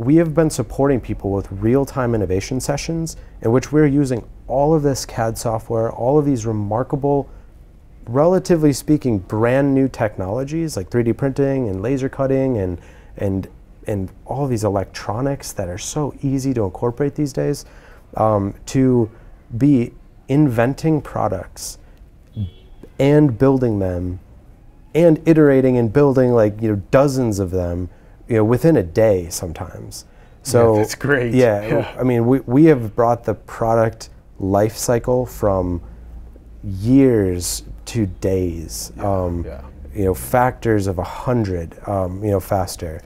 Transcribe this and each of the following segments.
we have been supporting people with real-time innovation sessions in which we're using all of this CAD software, all of these remarkable, relatively speaking, brand new technologies like 3D printing and laser cutting and and and all these electronics that are so easy to incorporate these days, um, to be inventing products and building them and iterating and building like you know dozens of them you know within a day sometimes so Yeah, that's great. yeah, Yeah. i mean we, we have brought the product life cycle from years to days um, yeah. you know factors of a hundred um, you know faster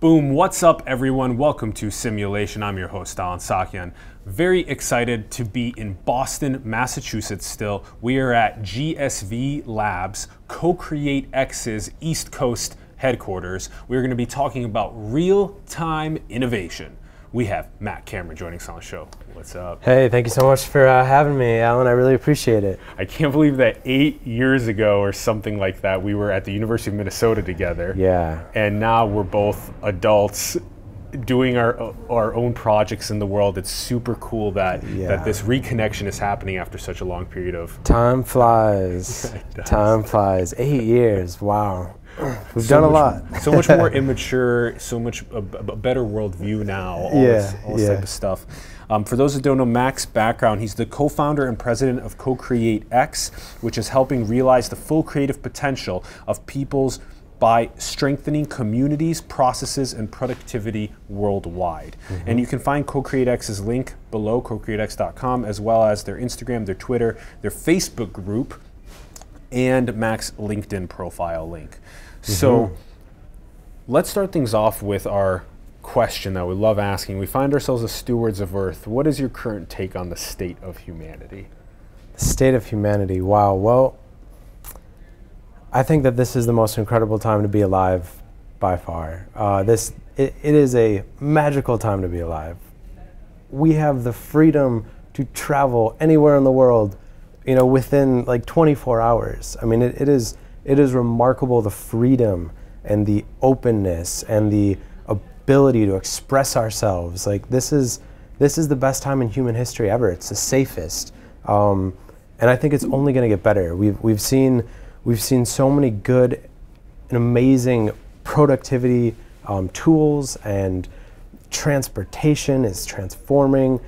Boom, what's up, everyone? Welcome to Simulation. I'm your host, Allen Saakyan. Very excited to be in Boston, Massachusetts still. We are at GSV Labs, Co Create X's East Coast headquarters. We're going to be talking about real time innovation. We have Mac Cameron joining us on the show. What's up? hey thank you so much for uh, having me allen i really appreciate it I can't believe that eight years ago or something like that, we were at the University of Minnesota together. yeah and now we're both adults doing our our own projects in the world. It's super cool that Yeah. that this reconnection is happening after such a long period of. time flies time flies eight years wow we've so done a much- lot so much more immature, so much a, a better worldview now. All this, Yeah, all this yeah. type of stuff. Um, for those that don't know Mac's background, he's the co-founder and president of Co-Create X, which is helping realize the full creative potential of people's by strengthening communities, processes, and productivity worldwide. Mm-hmm. And you can find Co-Create X's link below, co-createx.com, as well as their Instagram, their Twitter, their Facebook group, and Mac's LinkedIn profile link. So let's start things off with our question that we love asking. We find ourselves as stewards of Earth. What is your current take on the state of humanity? The state of humanity. Wow. Well, I think that this is the most incredible time to be alive by far. Uh, this it, it is a magical time to be alive. We have the freedom to travel anywhere in the world, you know, within like 24 hours. I mean, it, it is it is remarkable the freedom and the openness and the ability to express ourselves. Like this is this is the best time in human history ever. It's the safest, um, and I think it's only going to get better. We've we've seen we've seen so many good and amazing productivity um, tools and transportation is transforming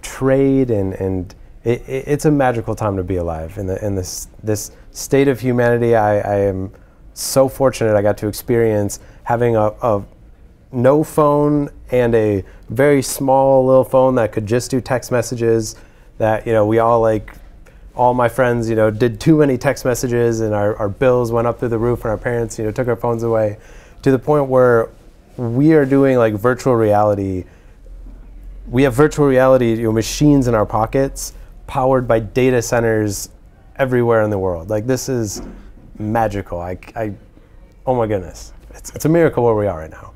trade and and it, it, it's a magical time to be alive in the in this this state of humanity I, I am so fortunate I got to experience having a, a no phone and a very small little phone that could just do text messages that you know we all like all my friends you know did too many text messages and our, our bills went up through the roof and our parents you know took our phones away to the point where we are doing like virtual reality. We have virtual reality you know, machines in our pockets powered by data centers everywhere in the world. Like this is magical. I, I oh my goodness. It's, it's a miracle where we are right now.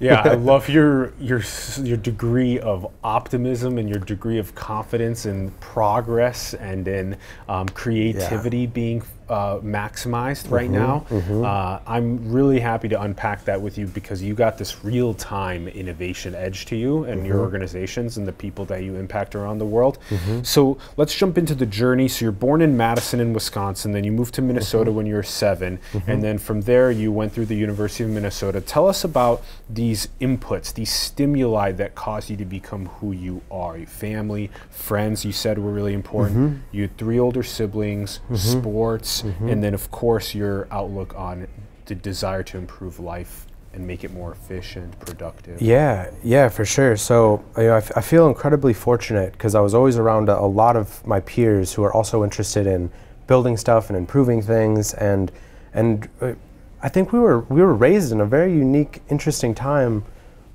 Yeah, I love your your your degree of optimism and your degree of confidence in progress and in um, creativity being uh, maximized right mm-hmm, now. Mm-hmm. Uh, I'm really happy to unpack that with you because you got this real time innovation edge to you and your mm-hmm. organizations and the people that you impact around the world. So let's jump into the journey. So you're born in Madison, in Wisconsin, then you moved to Minnesota when you were 7 and then from there you went through the University of Minnesota. Tell us about these inputs, these stimuli that caused you to become who you are. Your family, friends, you said were really important. You had three older siblings, sports, and then of course your outlook on the desire to improve life and make it more efficient, productive. Yeah, yeah, for sure. So you know, I, f- I feel incredibly fortunate because I was always around a, a lot of my peers who are also interested in building stuff and improving things, and and uh, I think we were we were raised in a very unique, interesting time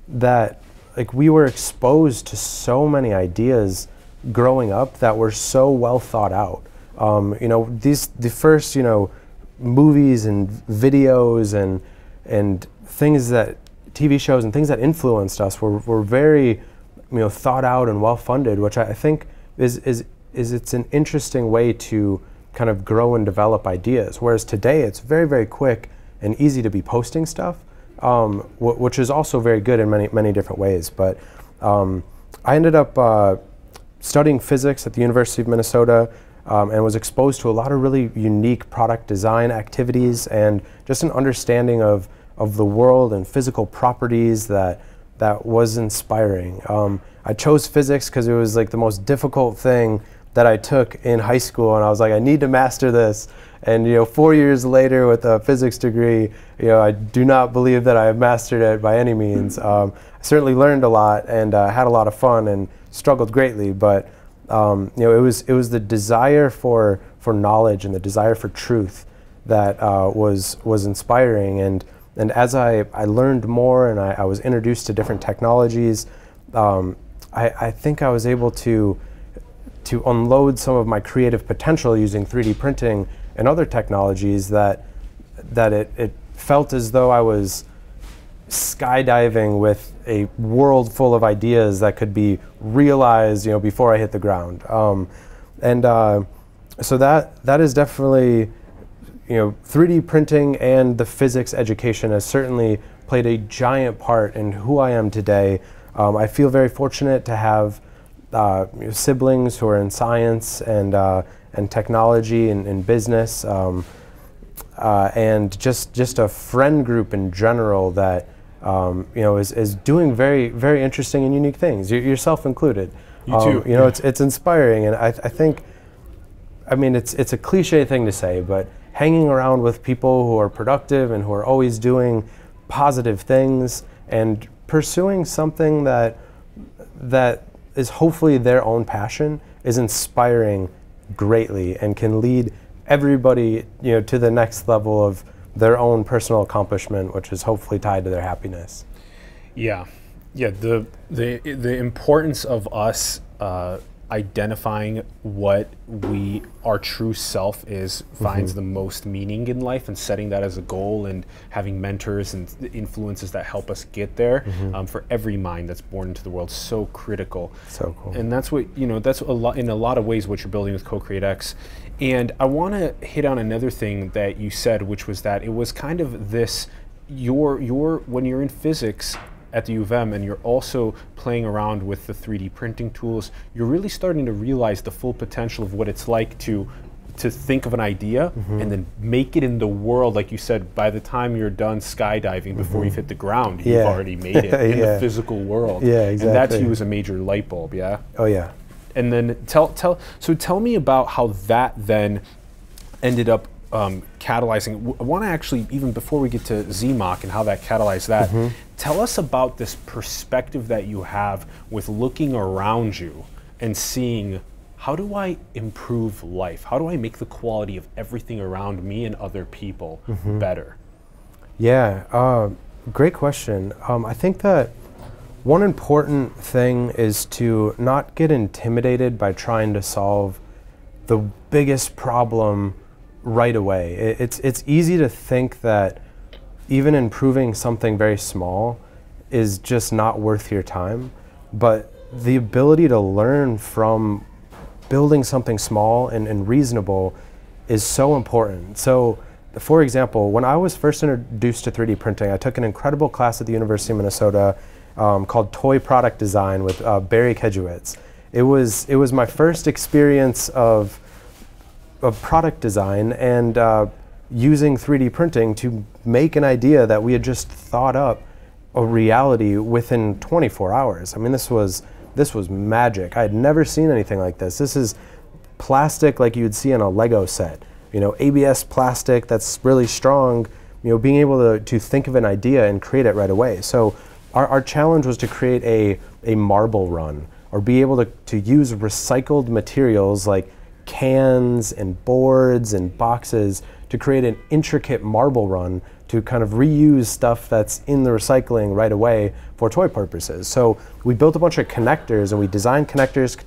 that like we were exposed to so many ideas growing up that were so well thought out. Um, you know, these the first you know movies and videos and and things that TV shows and things that influenced us were, were very you know thought out and well funded, which I I think is is is it's an interesting way to kind of grow and develop ideas. Whereas today it's very very quick and easy to be posting stuff. um, w- which is also very good in many many different ways. But um, I ended up uh, studying physics at the University of Minnesota. Um, and was exposed to a lot of really unique product design activities and just an understanding of, of the world and physical properties that that was inspiring. Um, I chose physics because it was like the most difficult thing that I took in high school, and I was like, I need to master this. And you know, four years later with a physics degree, you know, I do not believe that I have mastered it by any means. Um, I certainly learned a lot and uh, had a lot of fun and struggled greatly, but um, you know, it was it was the desire for for knowledge and the desire for truth that uh, was was inspiring. And and as I, I learned more and I, I was introduced to different technologies, um, I, I think I was able to to unload some of my creative potential using 3D printing and other technologies that that it, it felt as though I was skydiving with a world full of ideas that could be realized, you know, before I hit the ground. Um, and uh, so that that is definitely, you know, 3D printing and the physics education has certainly played a giant part in who I am today. Um, I feel very fortunate to have uh, siblings who are in science and uh, and technology and, and business. Um, uh, and just just a friend group in general that um, you know is, is doing very very interesting and unique things, y- yourself included. You too. Um, you know, it's it's inspiring, and I, I think, I mean, it's it's a cliche thing to say, but hanging around with people who are productive and who are always doing positive things and pursuing something that that is hopefully their own passion is inspiring greatly and can lead everybody you know to the next level of their own personal accomplishment which is hopefully tied to their happiness. Yeah. Yeah the the the importance of us uh, identifying what we our true self is finds mm-hmm. the most meaning in life and setting that as a goal and having mentors and influences that help us get there mm-hmm. um, for every mind that's born into the world. So critical. So cool. And that's what you know that's a lot in a lot of ways what you're building with co-create x and i want to hit on another thing that you said which was that it was kind of this your your when you're in physics at the U of M and you're also playing around with the 3D printing tools, you're really starting to realize the full potential of what it's like to to think of an idea mm-hmm. and then make it in the world like you said by the time you're done skydiving mm-hmm. before you've hit the ground yeah. you've already made it in yeah. the physical world yeah exactly and that's you as a major light bulb yeah oh yeah and then tell tell so tell me about how that then ended up um, catalyzing. I want to actually, even before we get to ZMOC and how that catalyzed that, mm-hmm. tell us about this perspective that you have with looking around you and seeing how do I improve life? How do I make the quality of everything around me and other people mm-hmm. better? Yeah, uh, great question. Um, I think that one important thing is to not get intimidated by trying to solve the biggest problem right away. It, it's it's easy to think that even improving something very small is just not worth your time, but the ability to learn from building something small and, and reasonable is so important. So, for example, when I was first introduced to 3D printing, I took an incredible class at the University of Minnesota um, called Toy Product Design with uh, Barry Kudrowitz. It was it was my first experience of of product design and uh, using 3D printing to make an idea that we had just thought up a reality within 24 hours. I mean, this was this was magic. I had never seen anything like this. This is plastic like you'd see in a Lego set. You know, ABS plastic that's really strong. You know, being able to, to think of an idea and create it right away. So our, our challenge was to create a, a marble run or be able to, to use recycled materials like cans and boards and boxes to create an intricate marble run to kind of reuse stuff that's in the recycling right away for toy purposes. So we built a bunch of connectors and we designed connectors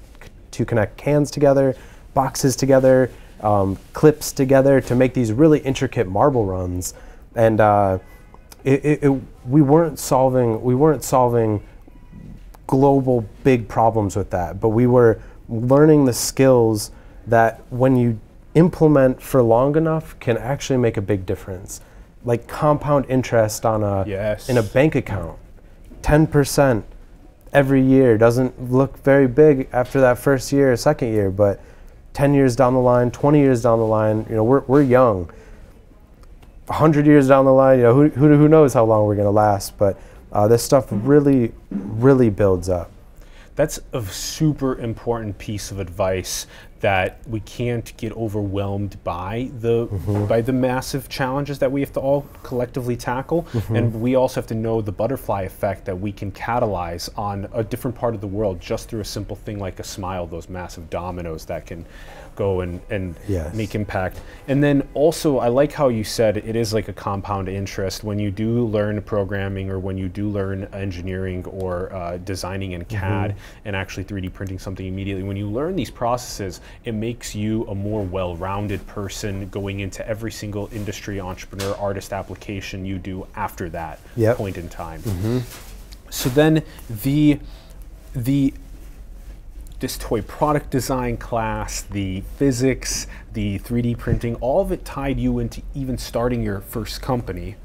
to connect cans together, boxes together, um, clips together to make these really intricate marble runs. And uh, it, it, it, we weren't solving we weren't solving global big problems with that, but we were learning the skills that when you implement for long enough can actually make a big difference. like compound interest on a yes. in a bank account. 10% every year doesn't look very big after that first year or second year, but 10 years down the line, 20 years down the line, you know, we're, we're young. 100 years down the line, you know, who, who, who knows how long we're going to last, but uh, this stuff really, really builds up. That's a super important piece of advice that we can't get overwhelmed by the mm-hmm. by the massive challenges that we have to all collectively tackle mm-hmm. and we also have to know the butterfly effect that we can catalyze on a different part of the world just through a simple thing like a smile those massive dominoes that can go and, and yes. make impact. And then also, I like how you said it is like a compound interest. When you do learn programming or when you do learn engineering or uh, designing in CAD mm-hmm. and actually 3D printing something immediately, when you learn these processes, it makes you a more well rounded person going into every single industry, entrepreneur, artist application you do after that yep. point in time. Mm-hmm. So then the the this toy product design class, the physics, the 3D printing, all of it tied you into even starting your first company.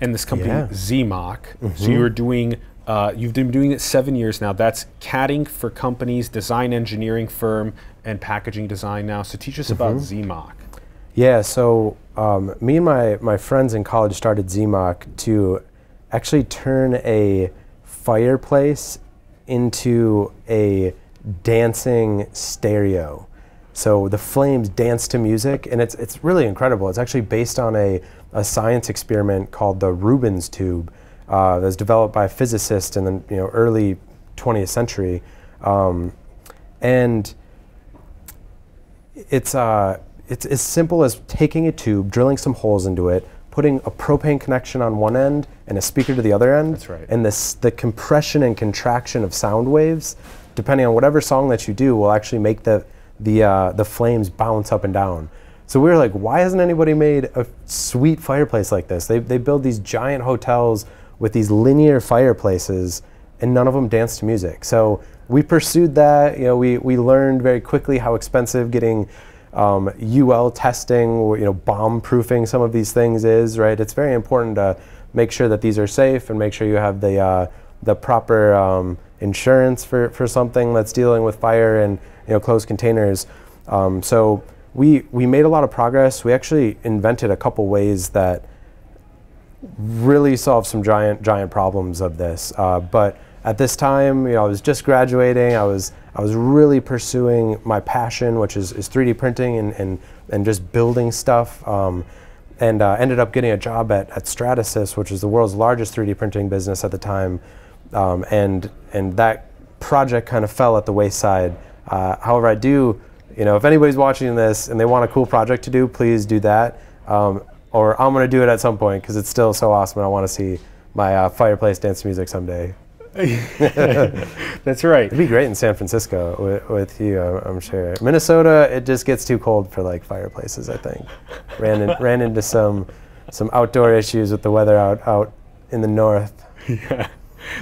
And this company, yeah. ZMOC. Mm-hmm. So you were doing, uh, you've been doing it seven years now. That's CADing for companies, design engineering firm, and packaging design now. So teach us mm-hmm. about ZMOC. Yeah, so um, me and my, my friends in college started ZMOC to actually turn a fireplace into a dancing stereo. So the flames dance to music, and it's it's really incredible. It's actually based on a, a science experiment called the Rubens tube, uh, that was developed by a physicist in the you know early 20th century, um, and it's uh, it's as simple as taking a tube, drilling some holes into it, putting a propane connection on one end and a speaker to the other end. That's right. And this the compression and contraction of sound waves depending on whatever song that you do, will actually make the the uh, the flames bounce up and down. So we were like, why hasn't anybody made a sweet fireplace like this? They they build these giant hotels with these linear fireplaces, and none of them dance to music. So we pursued that. You know, we we learned very quickly how expensive getting um, UL testing, or, you know, bomb proofing some of these things is. Right, it's very important to make sure that these are safe and make sure you have the uh, the proper um, insurance for, for something that's dealing with fire and you know closed containers. Um, so we we made a lot of progress. We actually invented a couple ways that really solved some giant giant problems of this. Uh, but at this time, you know, I was just graduating. I was I was really pursuing my passion, which is, is 3D printing and, and and just building stuff. Um, and uh, ended up getting a job at, at Stratasys, which is the world's largest 3D printing business at the time um, and and that project kind of fell at the wayside. Uh, however, I do, you know, if anybody's watching this and they want a cool project to do, please do that. Um, or I'm going to do it at some point because it's still so awesome and I want to see my uh, fireplace dance music someday. That's right. It'd be great in San Francisco with, with you, I'm sure. Minnesota, it just gets too cold for like fireplaces. I think ran in, ran into some some outdoor issues with the weather out out in the north. Yeah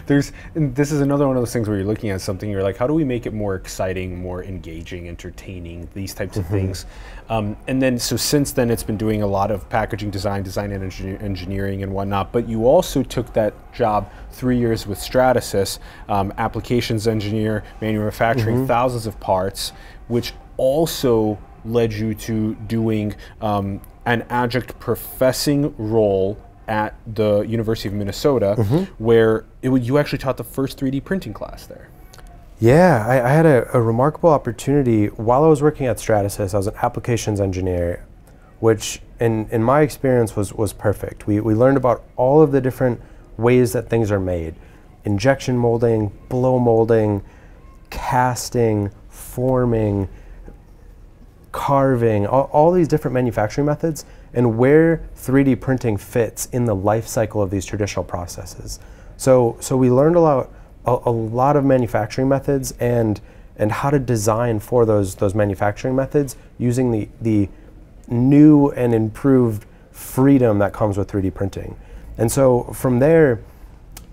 there's this is another one of those things where you're looking at something you're like how do we make it more exciting more engaging entertaining these types mm-hmm. of things um, and then so since then it's been doing a lot of packaging design design and engineer, engineering and whatnot but you also took that job three years with stratasys um, applications engineer manufacturing mm-hmm. thousands of parts which also led you to doing um, an adjunct professing role at the University of Minnesota, mm-hmm. where it would, you actually taught the first 3D printing class there. Yeah, I, I had a, a, remarkable opportunity while I was working at Stratasys. I was an applications engineer, which in, in my experience was, was perfect. We, we learned about all of the different ways that things are made injection molding, blow molding, casting, forming, carving, all, all these different manufacturing methods and where 3D printing fits in the life cycle of these traditional processes. So, so we learned a lot, a, a, lot of manufacturing methods and, and how to design for those, those manufacturing methods using the, the new and improved freedom that comes with 3D printing. And so from there,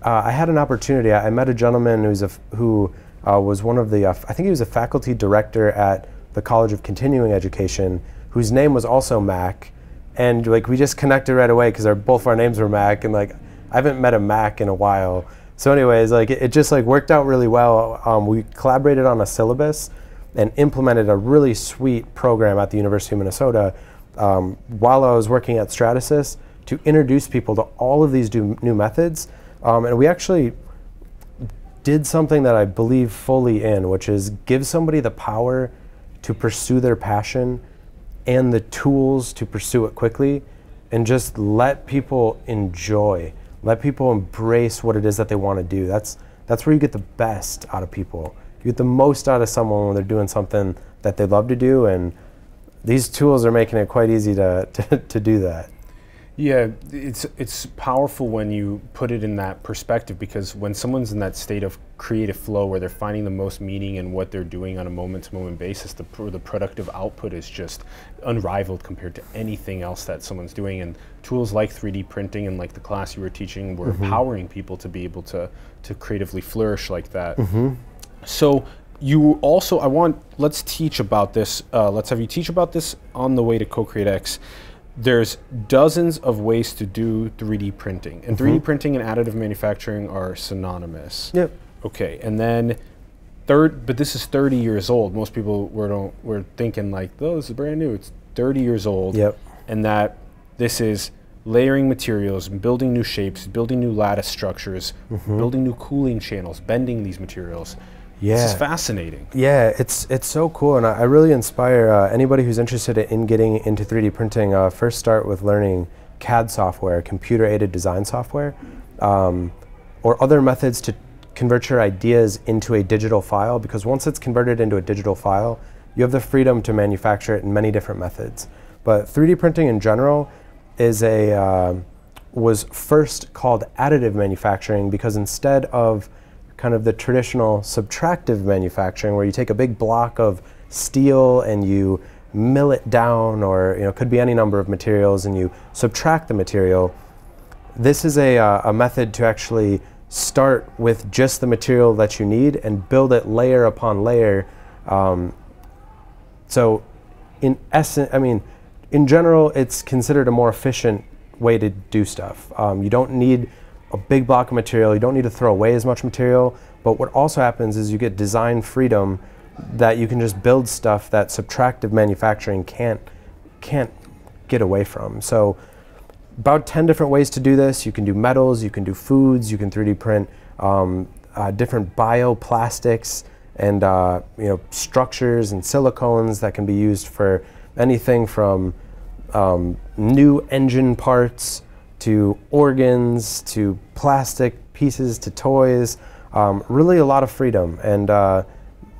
uh, I had an opportunity. I, I met a gentleman who's a, who uh, was one of the, uh, I think he was a faculty director at the College of Continuing Education, whose name was also Mac and like we just connected right away because our both our names were Mac, and like I haven't met a Mac in a while. So, anyways, like it, it just like worked out really well. Um, we collaborated on a syllabus and implemented a really sweet program at the University of Minnesota um, while I was working at Stratasys to introduce people to all of these new, methods. Um, and we actually did something that I believe fully in, which is give somebody the power to pursue their passion and the tools to pursue it quickly and just let people enjoy. Let people embrace what it is that they want to do. That's that's where you get the best out of people. You get the most out of someone when they're doing something that they love to do and these tools are making it quite easy to, to, to do that yeah, it's it's powerful when you put it in that perspective because when someone's in that state of creative flow where they're finding the most meaning in what they're doing on a moment-to-moment basis, the the productive output is just unrivaled compared to anything else that someone's doing. And tools like 3D printing and like the class you were teaching were mm-hmm. empowering people to be able to to creatively flourish like that. Mm-hmm. So you also, I want let's teach about this. Uh, let's have you teach about this on the way to Co-Create X there's dozens of ways to do 3D printing, and mm-hmm. 3D printing and additive manufacturing are synonymous. Yep. Okay, and then third, but this is 30 years old. Most people were don't were thinking like, oh, this is brand new. It's 30 years old. Yep. And that this is layering materials, building new shapes, building new lattice structures, mm-hmm. building new cooling channels, bending these materials. Yeah, this is fascinating. Yeah, it's it's so cool, and I, I really inspire uh, anybody who's interested in getting into 3D printing. Uh, first, start with learning CAD software, computer-aided design software, um, or other methods to convert your ideas into a digital file. Because once it's converted into a digital file, you have the freedom to manufacture it in many different methods. But 3D printing in general is a uh, was first called additive manufacturing because instead of kind of the traditional subtractive manufacturing where you take a big block of steel and you mill it down or you know could be any number of materials and you subtract the material. This is a, uh, a method to actually start with just the material that you need and build it layer upon layer. Um, so in essence i mean in general it's considered a more efficient way to do stuff. Um, you don't need a big block of material. You don't need to throw away as much material. But what also happens is you get design freedom that you can just build stuff that subtractive manufacturing can't can't get away from. So about 10 different ways to do this. You can do metals, you can do foods, you can 3D print um, uh, different bioplastics and uh, you know structures and silicones that can be used for anything from um, new engine parts to organs to plastic pieces to toys. Um, really, a lot of freedom and uh,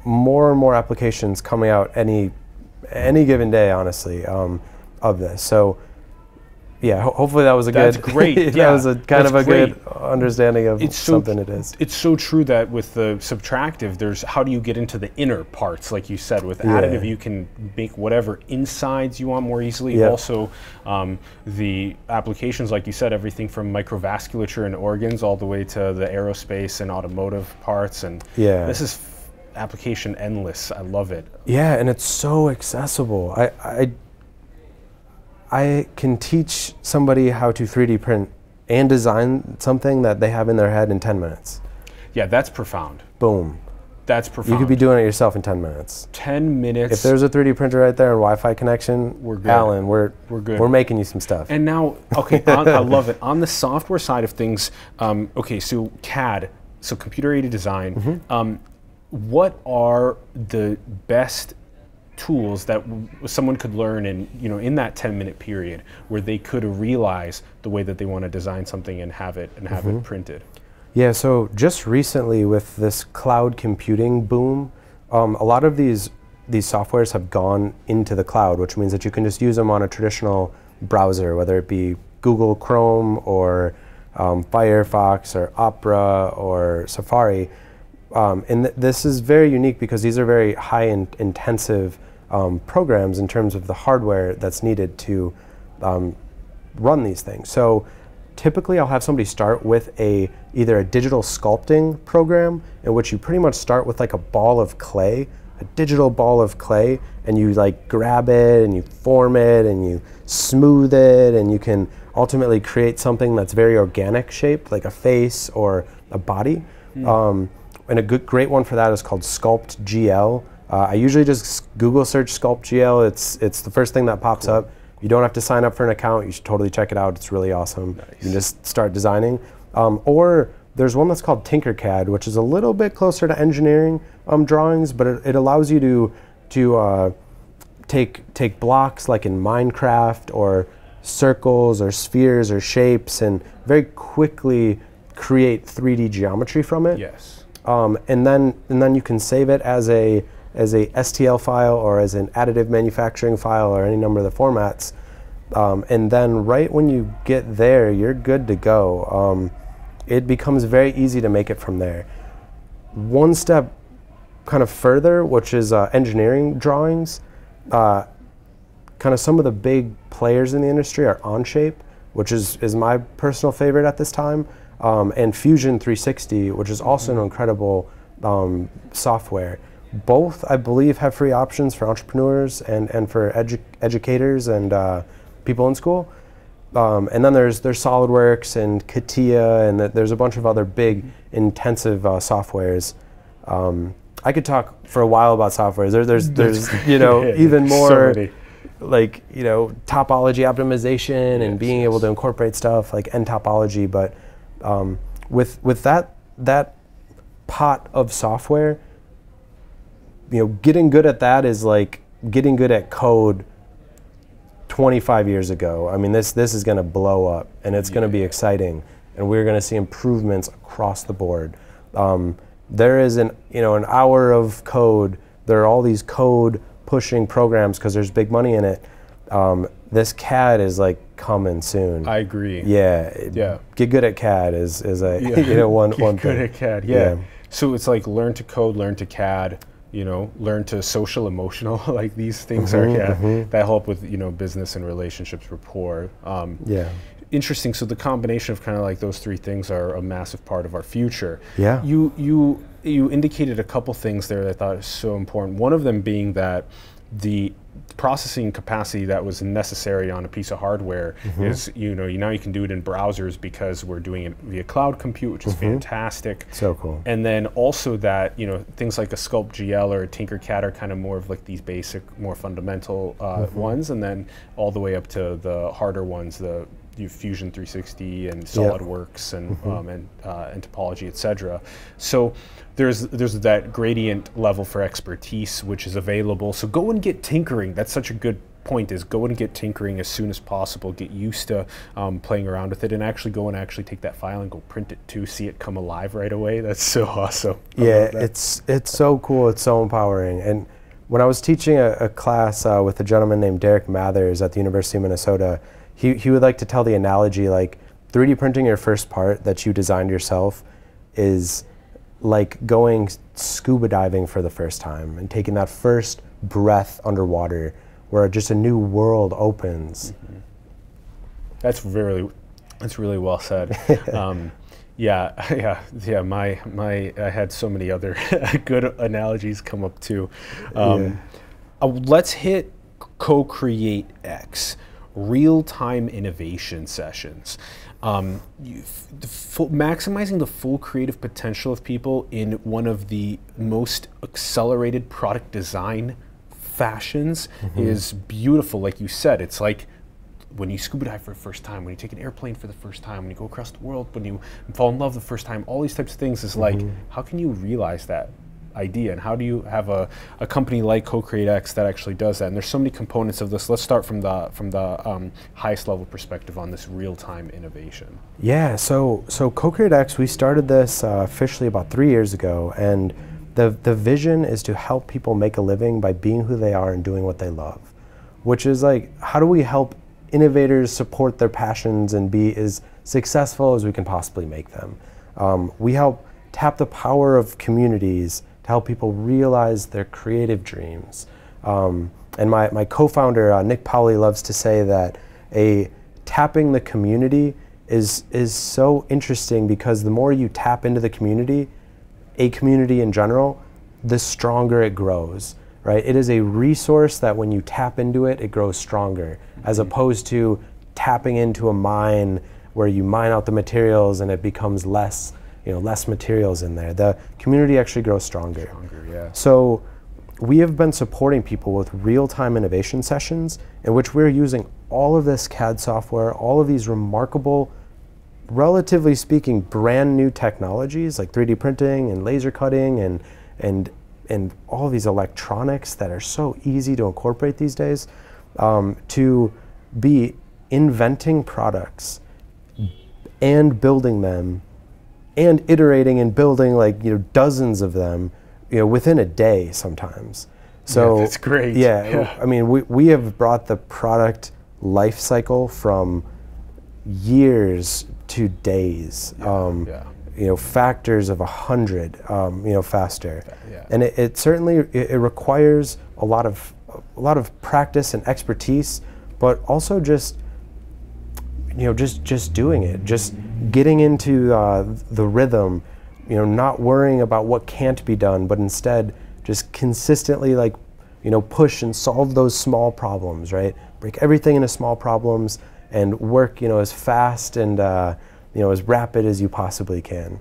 more and more applications coming out any any given day. Honestly, um, of this. So yeah, ho- hopefully that was a That's good. great. that yeah, was a kind of a great. good understanding of it's something so, it is. It's so true that with the subtractive, there's how do you get into the inner parts, like you said. With yeah. additive, you can make whatever insides you want more easily. Yep. Also, um, the applications, like you said, everything from microvasculature and organs all the way to the aerospace and automotive parts, and yeah, this is application endless. I love it. Yeah, and it's so accessible. I, I I can teach somebody how to 3D print and design something that they have in their head in 10 minutes. Yeah, that's profound. Boom. That's profound. You could be doing it yourself in 10 minutes. 10 minutes. If there's a 3D printer right there and Wi-Fi connection, we're good. Alan, we're we're good. We're making you some stuff. And now, okay, on, I love it. On the software side of things, um, okay, so CAD, so computer-aided design. Mm-hmm. Um, what are the best tools that someone could learn in you know in that 10 minute period where they could realize the way that they want to design something and have it and have mm-hmm. it printed yeah so just recently with this cloud computing boom um, a lot of these these softwares have gone into the cloud which means that you can just use them on a traditional browser whether it be google chrome or um, firefox or opera or safari um, and th- this is very unique because these are very high in- intensive um, programs in terms of the hardware that's needed to um, run these things. So typically I'll have somebody start with a either a digital sculpting program in which you pretty much start with like a ball of clay a digital ball of clay and you like grab it and you form it and you smooth it and you can ultimately create something that's very organic shaped like a face or a body mm. um, and a good great one for that is called SculptGL uh, i usually just google search SculptGL. it's it's the first thing that pops cool. up you don't have to sign up for an account you should totally check it out it's really awesome nice. you can just start designing um, or there's one that's called tinkercad which is a little bit closer to engineering um, drawings but it, it allows you to to uh, take take blocks like in Minecraft or circles or spheres or shapes and very quickly create 3D geometry from it. Yes. Um, and then and then you can save it as a as a STL file or as an additive manufacturing file or any number of the formats. Um, and then right when you get there, you're good to go. Um, it becomes very easy to make it from there. One step kind of further, which is uh, engineering drawings, uh, kind of some of the big players in the industry are Onshape, which is, is my personal favorite at this time, um, and Fusion 360, which is also mm-hmm. an incredible um, software. Both, I believe, have free options for entrepreneurs and, and for edu- educators and uh, people in school. Um, and then there's there's SolidWorks and CATIA, and there's a bunch of other big, intensive uh, softwares. Um, I could talk for a while about softwares. There, there's there's you know yeah, even more so like you know topology optimization yes, and being yes. able to incorporate stuff like nTopology. But um, with with that that pot of software, you know, getting good at that is like getting good at code 25 years ago. I mean, this this is going to blow up, and it's yeah. going to be exciting, and we're going to see improvements across the board. Um, there is an you know an hour of code. There are all these code pushing programs because there's big money in it. Um, this CAD is like coming soon. I agree. Yeah. Yeah. Get good at CAD is is a yeah. you know one Get one good at CAD. Yeah. yeah. So it's like learn to code, learn to CAD. You know, learn to social emotional. like these things mm-hmm, are yeah mm-hmm. that help with you know business and relationships rapport. Um, yeah interesting. So the combination of kind of like those three things are a massive part of our future. Yeah. You you you indicated a couple things there that I thought is so important. One of them being that the processing capacity that was necessary on a piece of hardware mm-hmm. is you know you now you can do it in browsers because we're doing it via cloud compute which is mm-hmm. fantastic so cool and then also that you know things like a SculptGL or a tinkercad are kind of more of like these basic more fundamental uh, mm-hmm. ones and then all the way up to the harder ones the you Fusion 360 and SolidWorks and mm-hmm. um, and, uh, and topology, etc. So there's there's that gradient level for expertise which is available. So go and get tinkering. That's such a good point is go and get tinkering as soon as possible get used to um, playing around with it and actually go and actually take that file and go print it to see it come alive right away that's so awesome yeah it's it's so cool it's so empowering and when i was teaching a, a class uh, with a gentleman named derek mathers at the university of minnesota he, he would like to tell the analogy like 3D printing your first part that you designed yourself is like going scuba diving for the first time and taking that first breath underwater where just a new world opens. Mm-hmm. That's really that's really well said. um, yeah, yeah, yeah. My my I had so many other good analogies come up too. Um, yeah. uh, let's hit co-create X real time innovation sessions. Um, the full, maximizing the full creative potential of people in one of the most accelerated product design fashions mm-hmm. is beautiful. Like you said, it's like when you scuba dive for the first time, when you take an airplane for the first time, when you go across the world, when you fall in love the first time, all these types of things is mm-hmm. like, how can you realize that idea and how do you have a, a company like co-createx that actually does that? And there's so many components of this. Let's start from the from the um, highest level perspective on this real-time innovation. Yeah so so co-createx we started this uh, officially about three years ago and the the vision is to help people make a living by being who they are and doing what they love which is like how do we help innovators support their passions and be as successful as we can possibly make them? Um, we help tap the power of communities to help people realize their creative dreams. Um, and my, my co-founder, uh, Nick Powley, loves to say that a tapping the community is, is so interesting because the more you tap into the community, a community in general, the stronger it grows, right? It is a resource that when you tap into it, it grows stronger, mm-hmm. as opposed to tapping into a mine where you mine out the materials and it becomes less, you know, less materials in there. The community actually grows stronger. Stronger, yeah. So we have been supporting people with real-time innovation sessions in which we're using all of this CAD software, all of these remarkable, relatively speaking, brand new technologies like 3D printing and laser cutting and and and all these electronics that are so easy to incorporate these days, um, to be inventing products and building them and iterating and building like you know dozens of them you know within a day sometimes. So yeah, that's great. yeah, yeah, i mean we, we have brought the product life cycle from years to days. Yeah, um, yeah. you know factors of a hundred um, you know faster. Yeah. and it, it certainly it, it requires a lot of a lot of practice and expertise but also just you know just just doing it just getting into uh, the rhythm you know not worrying about what can't be done but instead just consistently like you know push and solve those small problems right? Break everything into small problems and work you know as fast and uh, you know as rapid as you possibly can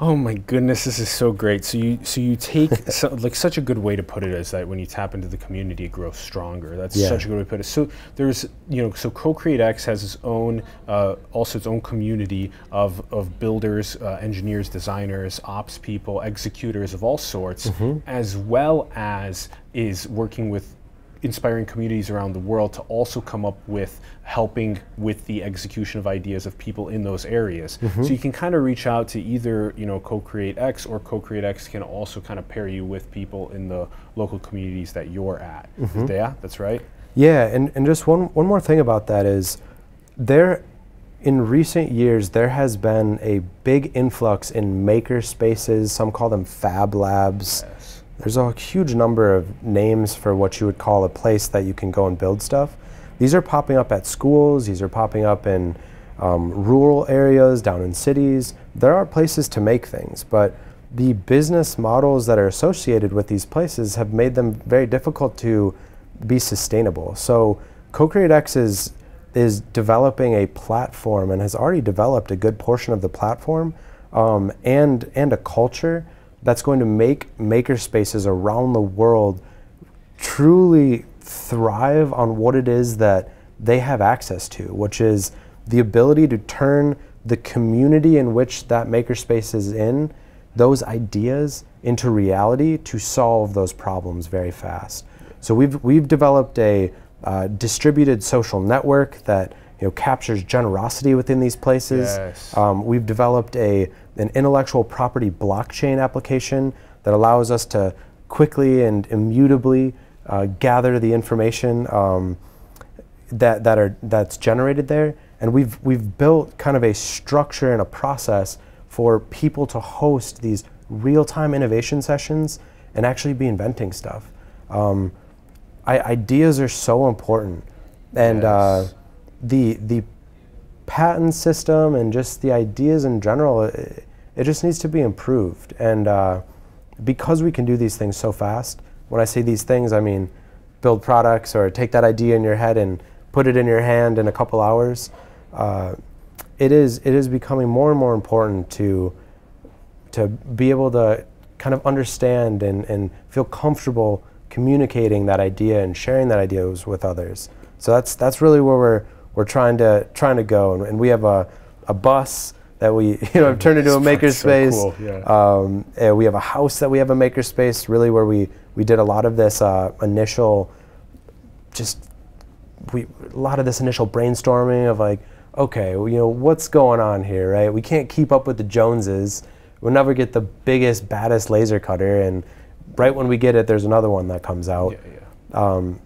Oh my goodness, this is so great. So you so you take so, like such a good way to put it is that when you tap into the community, it grows stronger. That's yeah. such a good way to put it. So there's you know so Co-Create X has its own uh, also its own community of of builders, uh, engineers, designers, ops people, executors of all sorts, mm-hmm. as well as is working with inspiring communities around the world to also come up with helping with the execution of ideas of people in those areas. Mm-hmm. So you can kind of reach out to either, you know, Co-Create X or Co-Create X can also kind of pair you with people in the local communities that you're at. Mm-hmm. Yeah, that's right. Yeah, and, and just one, one more thing about that is there in recent years there has been a big influx in maker spaces, some call them fab labs. Yeah there's a huge number of names for what you would call a place that you can go and build stuff. These are popping up at schools, these are popping up in um, rural areas, down in cities. There are places to make things, but the business models that are associated with these places have made them very difficult to be sustainable. So Co-Create X is, is developing a platform and has already developed a good portion of the platform um, and, and a culture that's going to make makerspaces around the world truly thrive on what it is that they have access to, which is the ability to turn the community in which that makerspace is in, those ideas into reality to solve those problems very fast. So we've we've developed a uh, distributed social network that you know captures generosity within these places. Yes. Um, we've developed a an intellectual property blockchain application that allows us to quickly and immutably uh, gather the information um, that, that are, that's generated there. And we've, we've built kind of a structure and a process for people to host these real-time innovation sessions and actually be inventing stuff. Um, I, ideas are so important. And uh, yes. uh, the, the patent system and just the ideas in general, it, it just needs to be improved. And uh, because we can do these things so fast, when I say these things, I mean build products or take that idea in your head and put it in your hand in a couple hours. Uh, it is it is becoming more and more important to to be able to kind of understand and, and feel comfortable communicating that idea and sharing that ideas with others. So that's that's really where we're we're trying to trying to go. And, and we have a, a bus that we you know have turned into a makerspace. So cool. yeah. um, and we have a house that we have a makerspace. Really, where we we did a lot of this uh, initial, just we a lot of this initial brainstorming of like, okay, well, you know what's going on here, right? We can't keep up with the Joneses. We'll never get the biggest, baddest laser cutter, and right when we get it, there's another one that comes out. Yeah, yeah. Um,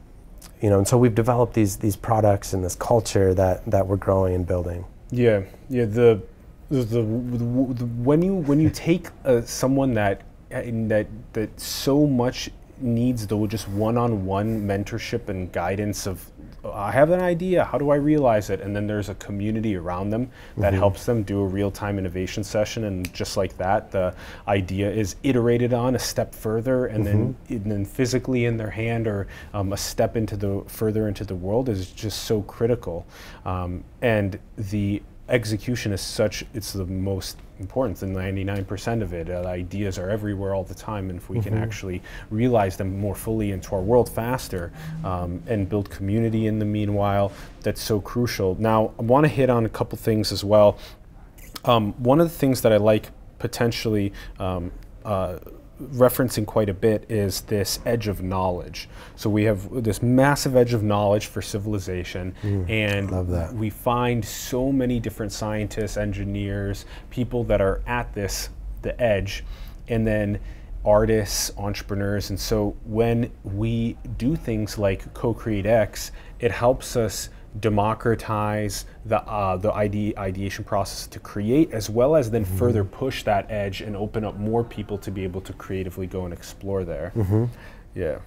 you know, and so we've developed these these products and this culture that that we're growing and building. Yeah, yeah. The the, the, the, when you when you take uh, someone that that that so much needs though just one-on-one mentorship and guidance of I have an idea. How do I realize it? And then there's a community around them that mm-hmm. helps them do a real-time innovation session. And just like that, the idea is iterated on a step further, and mm-hmm. then and then physically in their hand or um, a step into the further into the world is just so critical. Um, and the execution is such it's the most important than 99% of it uh, ideas are everywhere all the time. And if we mm-hmm. can actually realize them more fully into our world faster um, and build community in the meanwhile that's so crucial. Now i want to hit on a couple things as well. Um, one of the things that i like potentially um, uh, referencing quite a bit is this edge of knowledge. So we have this massive edge of knowledge for civilization, mm, and we find so many different scientists, engineers, people that are at this the edge, and then artists, entrepreneurs, and so when we do things like co-create X, it helps us democratize the uh, the ide- ideation process to create, as well as then mm-hmm. further push that edge and open up more people to be able to creatively go and explore there. Mm-hmm. Yeah.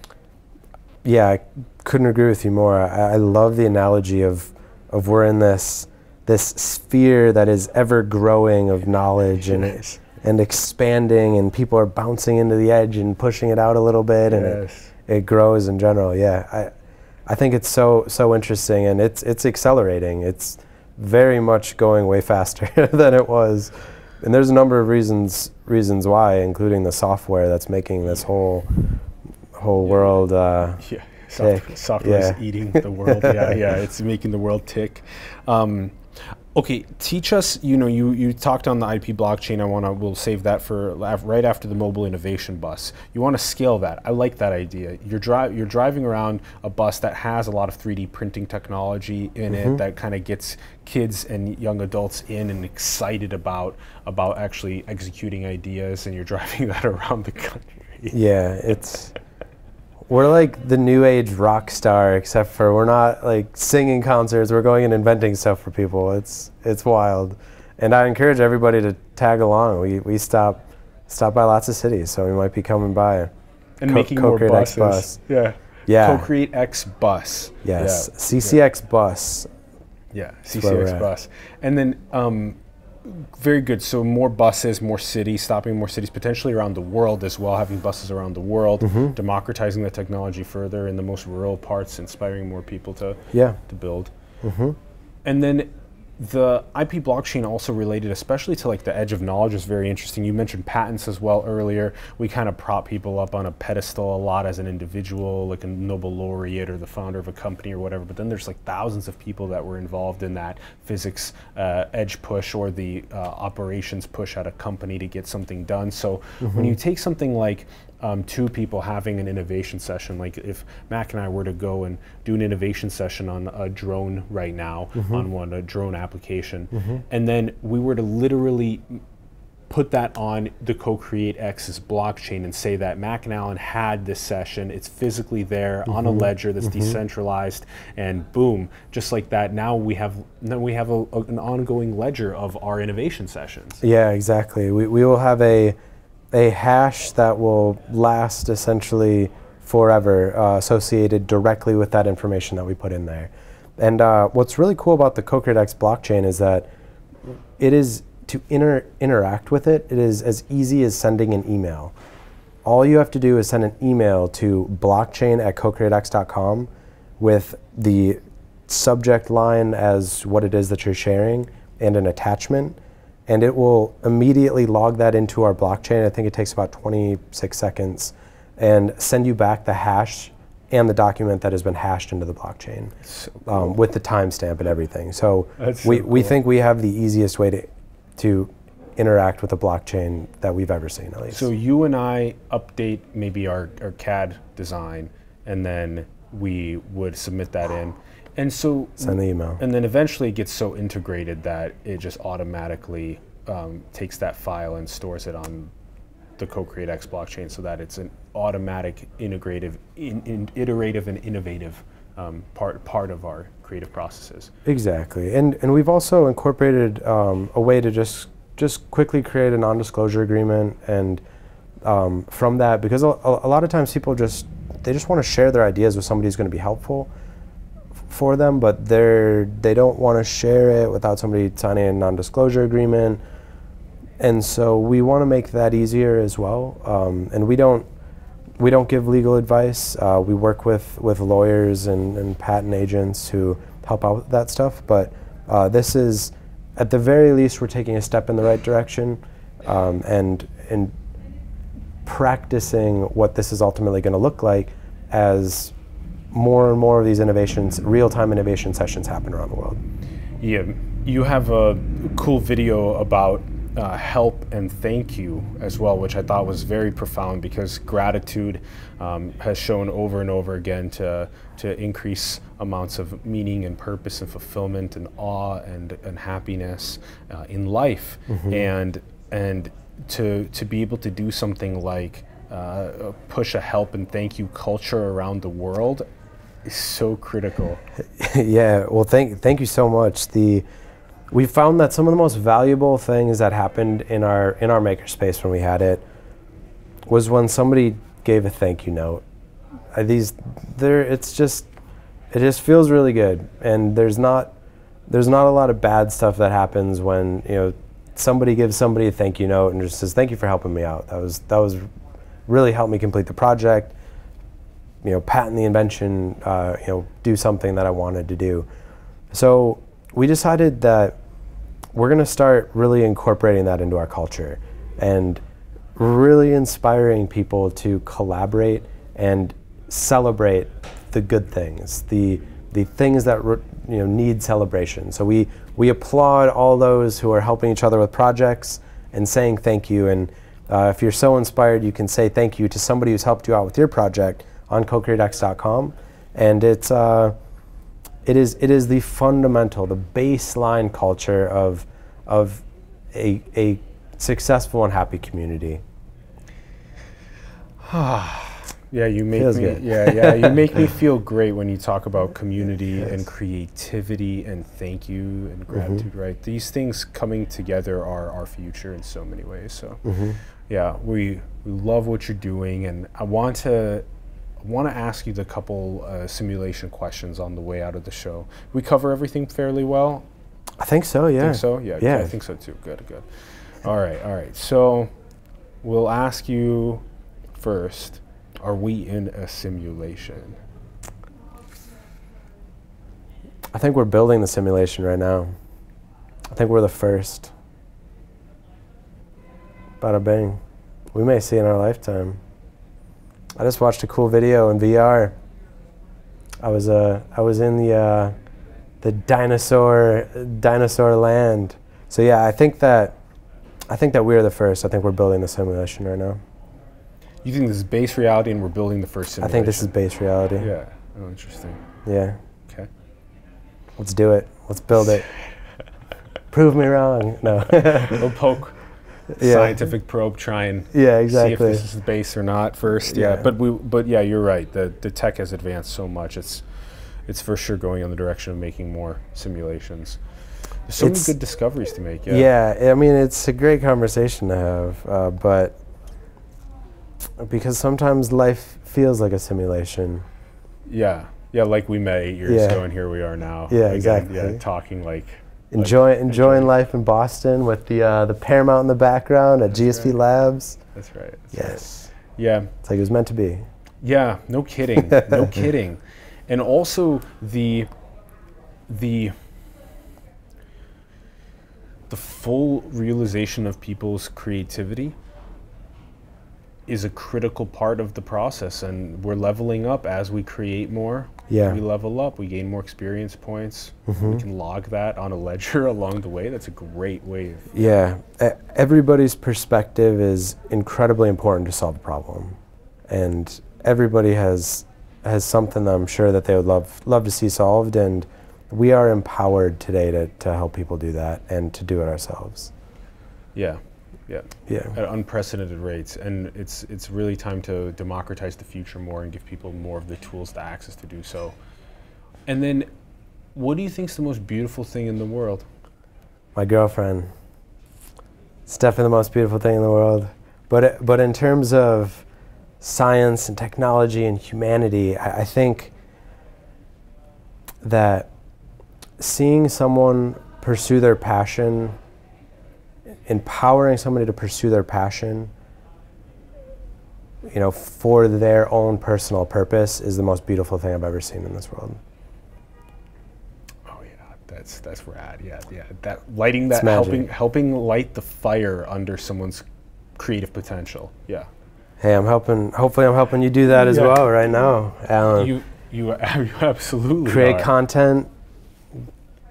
Yeah, I couldn't agree with you more. I, I love the analogy of of we're in this this sphere that is ever growing of knowledge and yes. and expanding, and people are bouncing into the edge and pushing it out a little bit, yes. and it, it grows in general. Yeah, I I think it's so so interesting, and it's it's accelerating. It's very much going way faster than it was, and there's a number of reasons reasons why, including the software that's making this whole whole world. Uh, yeah, Soft, software yeah. is eating the world. yeah, yeah, it's making the world tick. Um, Okay, teach us. You know, you you talked on the IP blockchain. I want to. We'll save that for right after the mobile innovation bus. You want to scale that. I like that idea. You're drive you're driving around a bus that has a lot of 3D printing technology in mm-hmm. it that kind of gets kids and young adults in and excited about about actually executing ideas. And you're driving that around the country. Yeah, it's we're like the new age rock star, except for we're not like singing concerts. We're going and inventing stuff for people. It's it's wild, and I encourage everybody to tag along. We we stop stop by lots of cities, so we might be coming by. And co- making more buses. X bus. Yeah. Yeah. Co-create X bus. Yes. Yeah. CCX yeah. bus. Yeah. CCX bus. And then um, very good. So more buses, more cities, stopping more cities, potentially around the world as well, having buses around the world, mm-hmm. democratizing the technology further in the most rural parts, inspiring more people to yeah. to build. Mm-hmm. And then the IP blockchain also related, especially to like the edge of knowledge, is very interesting. You mentioned patents as well earlier. We kind of prop people up on a pedestal a lot as an individual, like a Nobel laureate or the founder of a company or whatever. But then there's like thousands of people that were involved in that physics uh, edge push or the uh, operations push at a company to get something done. So mm-hmm. when you take something like um, two people having an innovation session. Like if Mac and I were to go and do an innovation session on a drone right now, mm-hmm. on one, a drone application, mm-hmm. and then we were to literally put that on the co-create X's blockchain and say that Mac and Allen had this session. It's physically there mm-hmm. on a mm-hmm. ledger that's mm-hmm. decentralized, and boom, just like that. Now we have now we have a, a, an ongoing ledger of our innovation sessions. Yeah, exactly. We we will have a a hash that will last essentially forever uh, associated directly with that information that we put in there. And uh, what's really cool about the CoCreateX blockchain is that it is to inter- interact with it, it is as easy as sending an email. All you have to do is send an email to blockchain at cocreatex.com with the subject line as what it is that you're sharing and an attachment and it will immediately log that into our blockchain. I think it takes about 26 seconds and send you back the hash and the document that has been hashed into the blockchain so um, cool. um, with the timestamp and everything. So, we, cool. we think we have the easiest way to, to interact with the blockchain that we've ever seen, at least. So you and I update maybe our, our CAD design, and then we would submit that in and so send the email. And then eventually it gets so integrated that it just automatically um, takes that file and stores it on the co-create X blockchain so that it's an automatic, integrative, in, in, iterative, and innovative um, part part of our creative processes. Exactly, and and we've also incorporated um, a way to just just quickly create a non-disclosure agreement, and um, from that, because a, a, lot of times people just they just want to share their ideas with somebody who's going to be helpful for them, but they're they don't want to share it without somebody signing a non-disclosure agreement, and so we want to make that easier as well. Um, and we don't we don't give legal advice. Uh, we work with with lawyers and, and patent agents who help out with that stuff, but uh, this is at the very least we're taking a step in the right direction, um, and and practicing what this is ultimately going to look like as more and more of these innovations, real-time innovation sessions happen around the world. Yeah, you have a cool video about uh, help and thank you as well, which I thought was very profound because gratitude um, has shown over and over again to to increase amounts of meaning and purpose and fulfillment and awe and and happiness uh, in life, mm-hmm. and and to to be able to do something like uh, push a help and thank you culture around the world is so critical. yeah, well, thank thank you so much. The we found that some of the most valuable things that happened in our in our makerspace when we had it was when somebody gave a thank you note. Uh, these there, it's just it just feels really good, and there's not there's not a lot of bad stuff that happens when you know somebody gives somebody a thank you note and just says thank you for helping me out. That was that was really helped me complete the project. You know, patent the invention. Uh, you know, do something that I wanted to do. So we decided that we're going to start really incorporating that into our culture and really inspiring people to collaborate and celebrate the good things, the the things that you know need celebration. So we we applaud all those who are helping each other with projects and saying thank you. And uh, if you're so inspired, you can say thank you to somebody who's helped you out with your project on co-createx.com. And it's uh, it is it is the fundamental, the baseline culture of of a a successful and happy community. yeah, you make Feels me good. yeah, yeah, you make me feel great when you talk about community yes. and creativity and thank you and mm-hmm. gratitude, mm-hmm. right? These things coming together are our future in so many ways. So mm-hmm. yeah, we we love what you're doing and I want to want to ask you the couple uh, simulation questions on the way out of the show. We cover everything fairly well. I think so. Yeah. Think so. Yeah. Yeah. I think so too. Good. Good. All right. All right. So we'll ask you first. Are we in a simulation? I think we're building the simulation right now. I think we're the first. Bada bing. We may see in our lifetime. I just watched a cool video in VR. I was uh, I was in the uh, the dinosaur dinosaur land. So yeah, I think that I think that we're the first. I think we're building the simulation right now. You think this is base reality, and we're building the first simulation? I think this is base reality. Yeah. Oh, interesting. Yeah. Okay. Let's do it. Let's build it. Prove me wrong. No. we'll poke yeah. scientific probe try and yeah exactly see if this is base or not first. Yeah. yeah. but we but yeah, you're right. The the tech has advanced so much. It's it's for sure going in the direction of making more simulations. There's so it's, many good discoveries to make. Yeah. Yeah, I mean it's a great conversation to have, uh, but because sometimes life feels like a simulation. Yeah. Yeah, like we met eight years yeah. ago, and here we are now. Yeah, Again, exactly. Yeah, talking like Enjoy, like, enjoying life in Boston with the uh, the Paramount in the background at That's GSP right. Labs. That's right. That's yes. Right. Yeah. It's like it was meant to be. Yeah. No kidding. no kidding. And also the the the full realization of people's creativity is a critical part of the process and we're leveling up as we create more. Yeah. we level up we gain more experience points. Mm-hmm. we can log that on a ledger along the way. That's a great way of yeah. Everybody's perspective is incredibly important to solve a problem. And everybody has has something that i'm sure that they would love love to see solved and we are empowered today to, to help people do that and to do it ourselves. Yeah yeah. Yeah. At unprecedented rates, and it's it's really time to democratize the future more and give people more of the tools, the access to do so. And then, what do you think is the most beautiful thing in the world? My girlfriend. It's definitely the most beautiful thing in the world. But it, but in terms of science and technology and humanity, I, I think that seeing someone pursue their passion, empowering somebody to pursue their passion, you know, for their own personal purpose is the most beautiful thing I've ever seen in this world. Oh yeah, that's that's rad. Yeah, yeah. That lighting that helping helping light the fire under someone's creative potential. Yeah. Hey, I'm helping. Hopefully, I'm helping you do that as yeah. well right now, Allen. You you, you absolutely create are. content.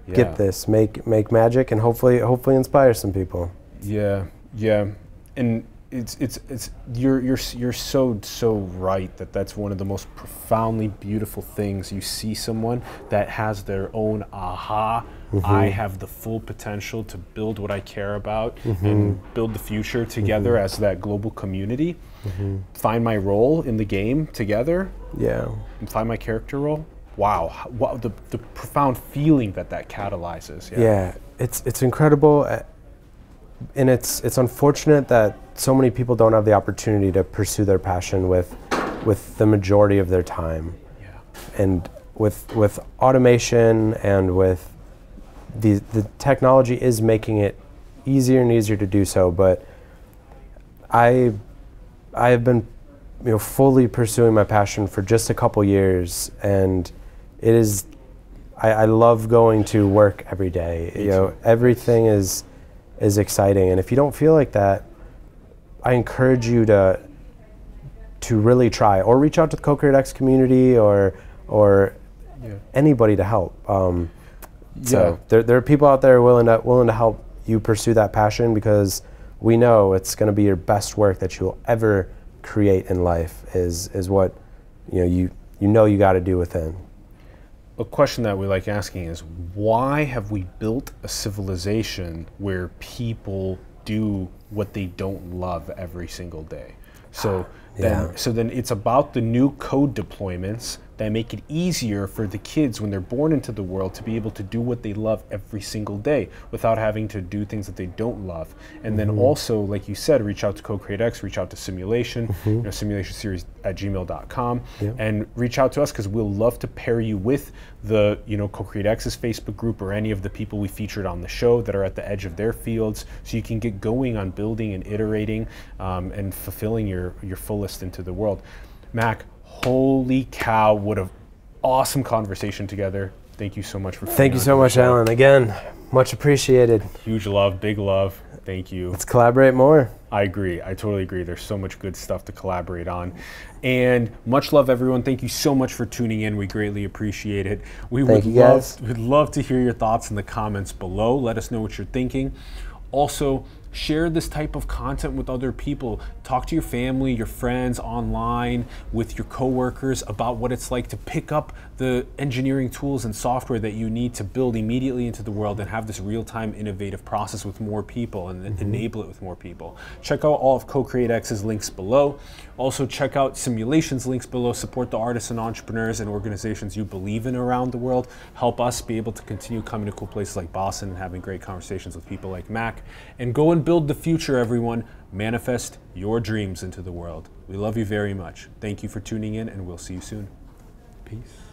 Yeah. Get this, make make magic, and hopefully hopefully inspire some people. Yeah, yeah, and it's it's it's you're you're you're so so right that that's one of the most profoundly beautiful things. You see someone that has their own aha. Mm-hmm. I have the full potential to build what I care about mm-hmm. and build the future together mm-hmm. as that global community. Mm-hmm. Find my role in the game together. Yeah. And find my character role. Wow, what the the profound feeling that that catalyzes. Yeah, yeah it's it's incredible. And it's it's unfortunate that so many people don't have the opportunity to pursue their passion with with the majority of their time. Yeah. And with with automation and with the the technology is making it easier and easier to do so, but I I have been you know fully pursuing my passion for just a couple years and it is I, I love going to work every day. you know, everything is is exciting. And if you don't feel like that, I encourage you to to really try or reach out to the Co-Create X community or or yeah. anybody to help. Um, so yeah. there, there are people out there willing to willing to help you pursue that passion because we know it's going to be your best work that you'll ever create in life is is what you know you you know you got to do within a question that we like asking is why have we built a civilization where people do what they don't love every single day? So ah, then, yeah. so then it's about the new code deployments that make it easier for the kids when they're born into the world to be able to do what they love every single day without having to do things that they don't love. And mm-hmm. then also, like you said, reach out to Co-Create X, reach out to Simulation, mm-hmm. you know, simulation series at gmail.com, yep. and reach out to us because we'll love to pair you with the, you know, Co-Create X's Facebook group or any of the people we featured on the show that are at the edge of their fields so you can get going on building and iterating um, and fulfilling your, your fullest into the world. Mac, holy cow, what an awesome conversation together. Thank you so much for Thank you so much, Allen. Again, much appreciated. Huge love, big love. Thank you. Let's collaborate more. I agree. I totally agree. There's so much good stuff to collaborate on. And much love, everyone. Thank you so much for tuning in. We greatly appreciate it. We Thank would love, would love to hear your thoughts in the comments below. Let us know what you're thinking. Also, share this type of content with other people. Talk to your family, your friends online, with your coworkers about what it's like to pick up the engineering tools and software that you need to build immediately into the world and have this real-time innovative process with more people and mm-hmm. enable it with more people. Check out all of Co-Create links below. Also check out Simulations links below. Support the artists and entrepreneurs and organizations you believe in around the world. Help us be able to continue coming to cool places like Boston and having great conversations with people like Mac. And go and build the future, everyone. Manifest your dreams into the world. We love you very much. Thank you for tuning in, and we'll see you soon. Peace.